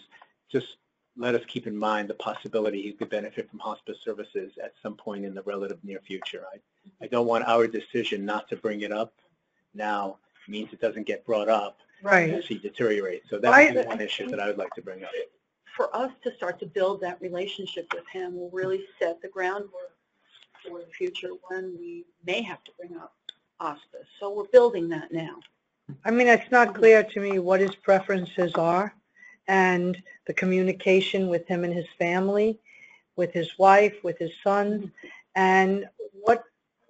just let us keep in mind the possibility he could benefit from hospice services at some point in the relative near future. I, I don't want our decision not to bring it up now means it doesn't get brought up Right. as he deteriorates. So that would be Right. one issue that I would like to bring up. For us to start to build that relationship with him will really set the groundwork for the future when we may have to bring up hospice. So we're building that now. I mean, it's not clear to me what his preferences are and the communication with him and his family, with his wife, with his sons, and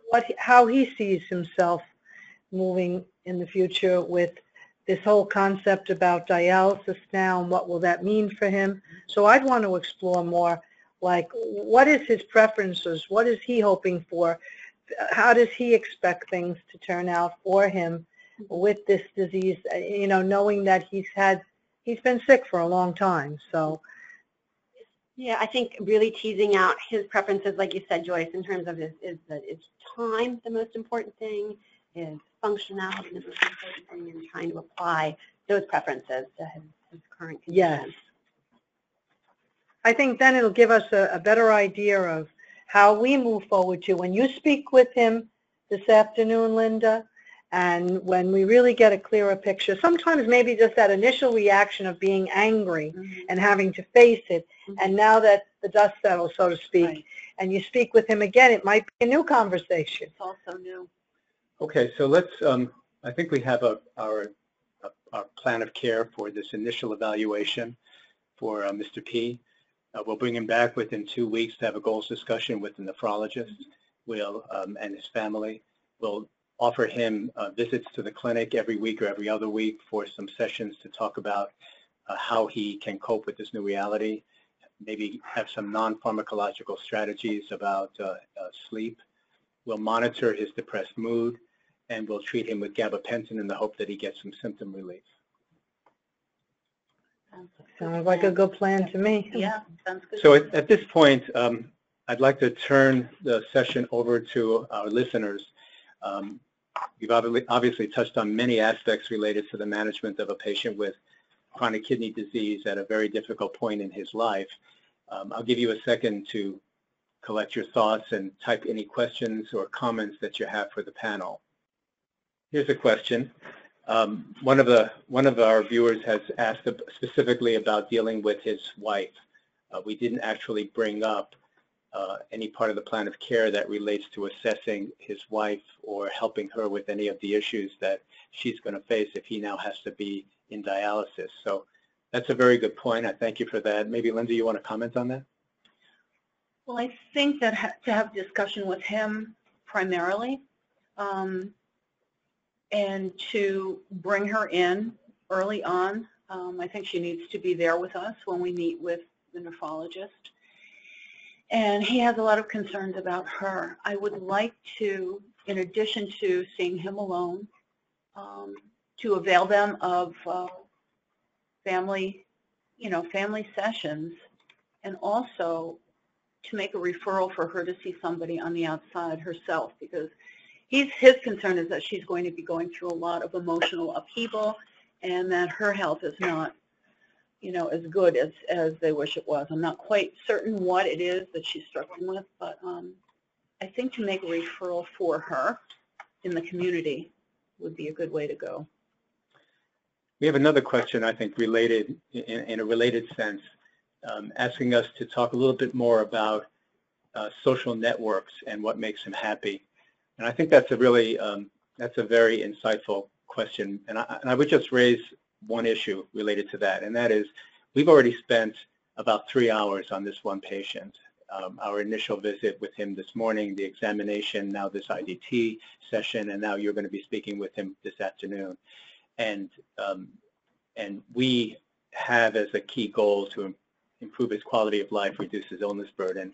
what, how he sees himself moving in the future with this whole concept about dialysis now and what will that mean for him. So I'd want to explore more, like, what is his preferences? What is he hoping for? How does he expect things to turn out for him with this disease, you know, knowing that he's had, he's been sick for a long time, so. Yeah, I think really teasing out his preferences, like you said, Joyce, in terms of his, is that is time the most important thing, is functionality the most important thing, and trying to apply those preferences to his, his current Yes. I think then it'll give us a, a better idea of how we move forward to, when you speak with him this afternoon, Linda, and when we really get a clearer picture, sometimes maybe just that initial reaction of being angry Mhm. and having to face it, Mhm. and now that the dust settles, so to speak, Right. and you speak with him again, it might be a new conversation. It's also new. Okay, so let's, um, I think we have a, our, a- our plan of care for this initial evaluation for uh, Mr. P. Uh, We'll bring him back within two weeks to have a goals discussion with the nephrologist. We'll, um, and his family. We'll offer him uh, visits to the clinic every week or every other week for some sessions to talk about uh, how he can cope with this new reality. Maybe have some non-pharmacological strategies about uh, uh, sleep. We'll monitor his depressed mood and we'll treat him with gabapentin in the hope that he gets some symptom relief. Sounds like a good plan to me. Yeah, sounds good. So at, at this point, um, I'd like to turn the session over to our listeners. Um, Obviously, obviously touched on many aspects related to the management of a patient with chronic kidney disease at a very difficult point in his life. Um, I'll give you a second to collect your thoughts and type any questions or comments that you have for the panel. Here's a question. Um, one of the one of our viewers has asked specifically about dealing with his wife. Uh, we didn't actually bring up uh, any part of the plan of care that relates to assessing his wife or helping her with any of the issues that she's going to face if he now has to be in dialysis. So that's a very good point. I thank you for that. Maybe Linda, you want to comment on that? Well, I think that ha- to have discussion with him primarily, um, and to bring her in early on. Um, I think she needs to be there with us when we meet with the nephrologist. And he has a lot of concerns about her. I would like to, in addition to seeing him alone, um, to avail them of uh, family, you know, family sessions, and also to make a referral for her to see somebody on the outside herself because he's, his concern is that she's going to be going through a lot of emotional upheaval and that her health is not, you know, as good as, as they wish it was. I'm not quite certain what it is that she's struggling with, but um, I think to make a referral for her in the community would be a good way to go. We have another question, I think, related in, in a related sense, um, asking us to talk a little bit more about uh, social networks and what makes him happy. And I think that's a really, um, that's a very insightful question. And I, and I would just raise one issue related to that, and that is we've already spent about three hours on this one patient. Um, our initial visit with him this morning, the examination, now this IDT session, and now you're going to be speaking with him this afternoon. And, um, and we have as a key goal to im- improve his quality of life, reduce his illness burden.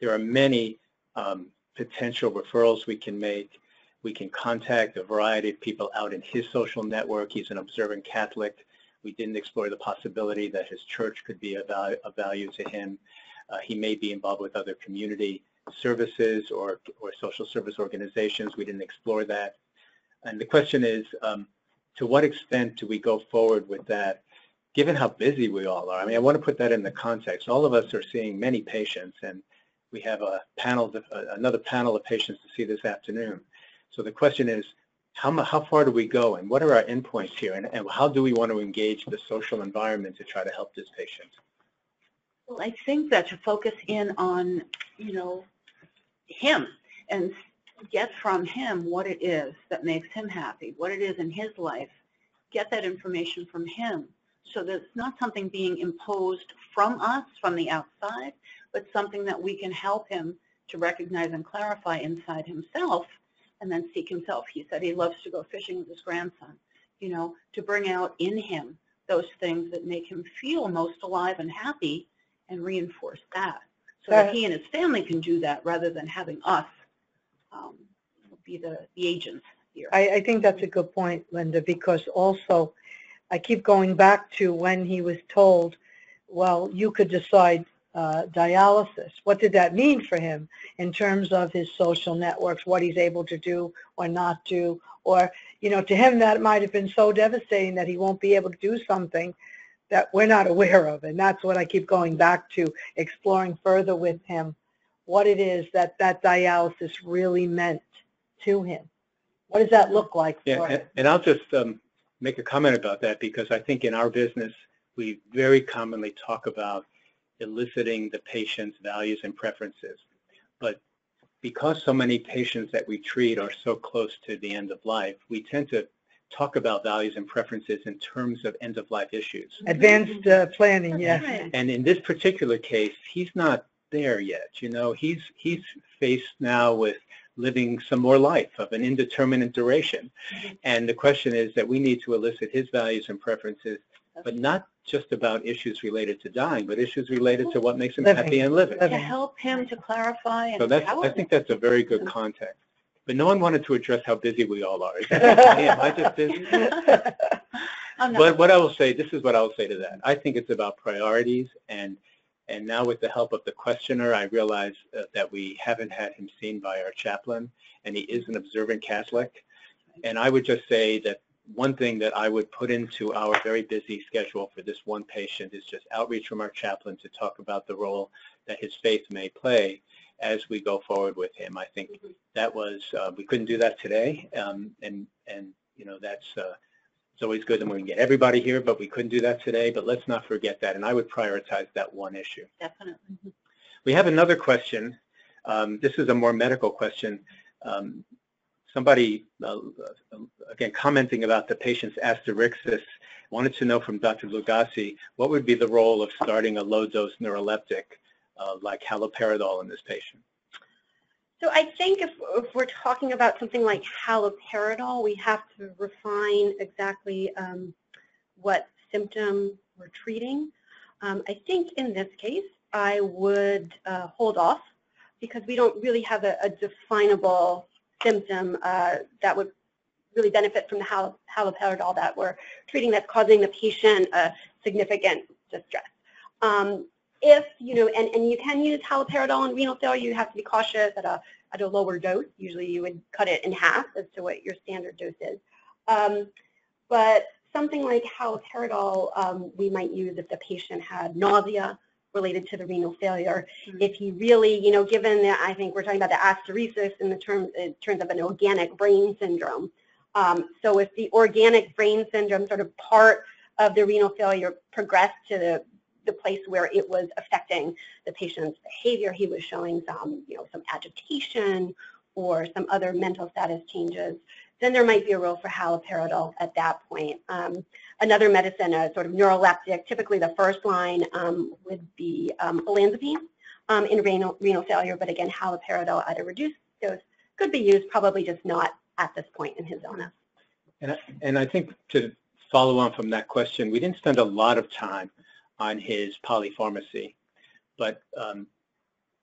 There are many um, potential referrals we can make. We can contact a variety of people out in his social network. He's an observant Catholic. We didn't explore the possibility that his church could be of value, to him. Uh, he may be involved with other community services or, or social service organizations. We didn't explore that. And the question is, um, to what extent do we go forward with that given how busy we all are, I mean, I want to put that in the context. All of us are seeing many patients, and we have a panel, another panel of patients to see this afternoon. So the question is, how, how far do we go, and what are our endpoints here, and, and how do we want to engage the social environment to try to help this patient? Well, I think that to focus in on, you know, him and get from him what it is that makes him happy, what it is in his life, get that information from him so that it's not something being imposed from us, from the outside, but something that we can help him to recognize and clarify inside himself and then seek himself. He said he loves to go fishing with his grandson, you know, to bring out in him those things that make him feel most alive and happy and reinforce that. So that That- he and his family can do that rather than having us um, be the, the agents here. I, I think that's a good point, Linda, because also I keep going back to when he was told, well, you could decide uh, dialysis. What did that mean for him in terms of his social networks, what he's able to do or not do? Or, you know, to him that might have been so devastating that he won't be able to do something that we're not aware of. And that's what I keep going back to, exploring further with him, what it is that that dialysis really meant to him. What does that look like Yeah, for and, him? and I'll just um, make a comment about that because I think in our business, we very commonly talk about eliciting the patient's values and preferences. But because so many patients that we treat are so close to the end of life, we tend to talk about values and preferences in terms of end-of-life issues. Advanced uh, planning, yes. right. And in this particular case, he's not there yet. You know, he's he's faced now with living some more life of an indeterminate duration. Mhm. And the question is that we need to elicit his values and preferences, but not just about issues related to dying, but issues related to what makes him Living. happy and living. To help him to clarify and So that's, I think that's a very good context. But no one wanted to address how busy we all are. Is that, am I just busy? [laughs] But what I will say, this is what I will say to that. I think it's about priorities, and and now with the help of the questioner, I realize uh, that we haven't had him seen by our chaplain, and he is an observant Catholic. And I would just say that one thing that I would put into our very busy schedule for this one patient is just outreach from our chaplain to talk about the role that his faith may play as we go forward with him. I think that was, uh, we couldn't do that today, um, and, and, you know, that's, uh, it's always good when we can get everybody here, but we couldn't do that today, but let's not forget that, and I would prioritize that one issue. Definitely. We have another question. Um, This is a more medical question. Um, Somebody, uh, again, commenting about the patient's asterixis, wanted to know from Dr. Lugassy, what would be the role of starting a low-dose neuroleptic uh, like haloperidol in this patient? So I think if, if we're talking about something like haloperidol, we have to refine exactly um, what symptom we're treating. Um, I think in this case, I would uh, hold off because we don't really have a, a definable symptom uh, that would really benefit from the hal- haloperidol that we're treating that's causing the patient a significant distress. Um, if, you know, and, and you can use haloperidol in renal failure, you have to be cautious at a, at a lower dose. Usually you would cut it in half as to what your standard dose is. Um, but something like haloperidol um, we might use if the patient had nausea related to the renal failure. Mhm. If he really, you know, given that I think we're talking about the asterixis in the term, in terms of an organic brain syndrome. Um, so if the organic brain syndrome sort of part of the renal failure progressed to the, the place where it was affecting the patient's behavior, he was showing some, you know, some agitation or some other mental status changes, then there might be a role for haloperidol at that point. Um, another medicine, a sort of neuroleptic, typically the first line um, would be um, olanzapine um, in renal, renal failure, but again, haloperidol at a reduced dose could be used, probably just not at this point in his illness. And I, and I think to follow on from that question, we didn't spend a lot of time on his polypharmacy, but um,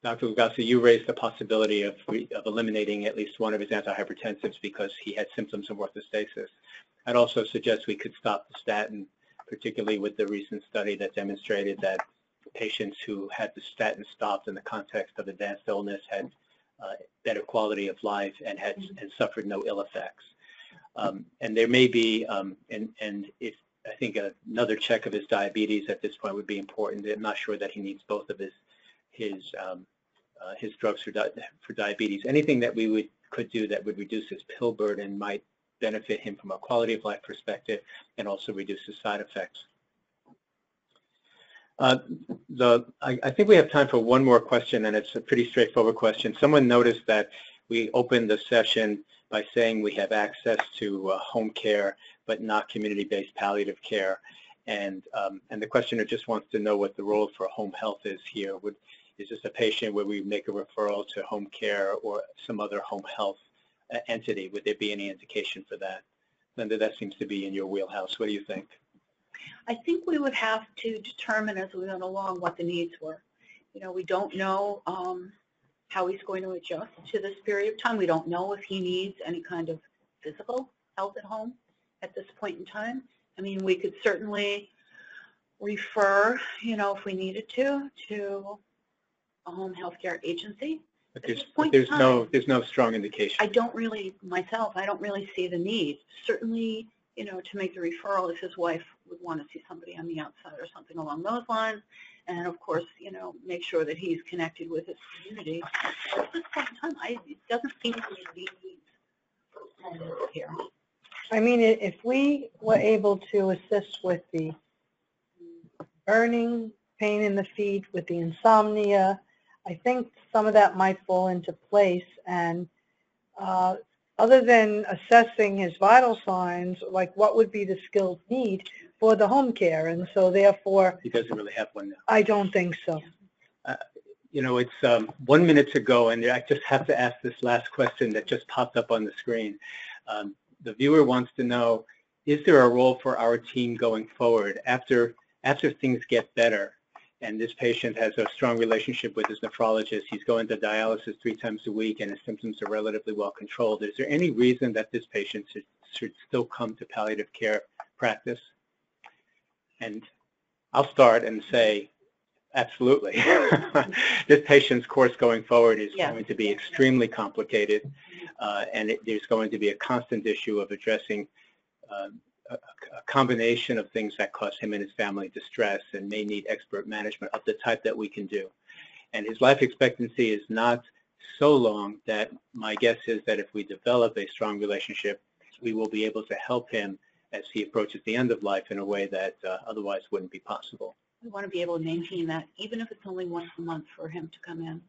Dr. Lugassy, you raised the possibility of, of eliminating at least one of his antihypertensives because he had symptoms of orthostasis. I'd also suggest we could stop the statin, particularly with the recent study that demonstrated that patients who had the statin stopped in the context of advanced illness had uh, better quality of life and had and suffered no ill effects. Um, and there may be, um, and, and if I think another check of his diabetes at this point would be important. I'm not sure that he needs both of his his um, uh, his drugs for di- for diabetes. Anything that we would could do that would reduce his pill burden might benefit him from a quality of life perspective and also reduce his side effects. Uh, the, I, I think we have time for one more question, and it's a pretty straightforward question. Someone noticed that we opened the session by saying we have access to uh, home care, but not community-based palliative care. And, um, and the questioner just wants to know what the role for home health is here. Would, is this a patient where we make a referral to home care or some other home health entity? Would there be any indication for that? Linda, that seems to be in your wheelhouse. What do you think? I think we would have to determine as we went along what the needs were. You know, we don't know um, how he's going to adjust to this period of time. We don't know if he needs any kind of physical help at home at this point in time. I mean, we could certainly refer, you know, if we needed to, to a home health care agency. But there's, but point in there's no, there's no strong indication. I don't really, myself, I don't really see the need. Certainly, you know, to make the referral if his wife would want to see somebody on the outside or something along those lines. And of course, you know, make sure that he's connected with his community. But At this point in time, I, it doesn't seem to be to be here. I mean, if we were able to assist with the burning, pain in the feet, with the insomnia, I think some of that might fall into place. And uh, other than assessing his vital signs, like what would be the skills need for the home care? And so therefore, He doesn't really have one now. I don't think so. You know, it's um, one minute to go, and I just have to ask this last question that just popped up on the screen. Um, the viewer wants to know, is there a role for our team going forward after after things get better? And this patient has a strong relationship with his nephrologist. He's going to dialysis three times a week, and his symptoms are relatively well controlled. Is there any reason that this patient should, should still come to palliative care practice? And I'll start and say, absolutely. [laughs] this patient's course going forward is Yeah. going to be extremely complicated, uh, and it, there's going to be a constant issue of addressing um, a, a combination of things that cause him and his family distress and may need expert management of the type that we can do. And his life expectancy is not so long that my guess is that if we develop a strong relationship, we will be able to help him as he approaches the end of life in a way that uh, otherwise wouldn't be possible. We want to be able to maintain that, even if it's only once a month for him to come in.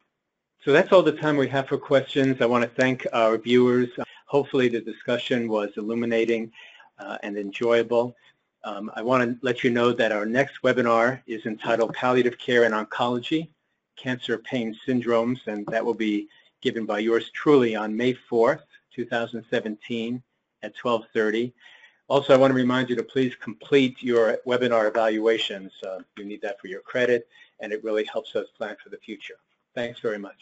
So that's all the time we have for questions. I want to thank our viewers. Hopefully the discussion was illuminating uh, and enjoyable. Um, I want to let you know that our next webinar is entitled Palliative Care and Oncology, Cancer Pain Syndromes, and that will be given by yours truly on May 4th, 2017 at 1230. Also, I want to remind you to please complete your webinar evaluations. Uh, you need that for your credit, and it really helps us plan for the future. Thanks very much.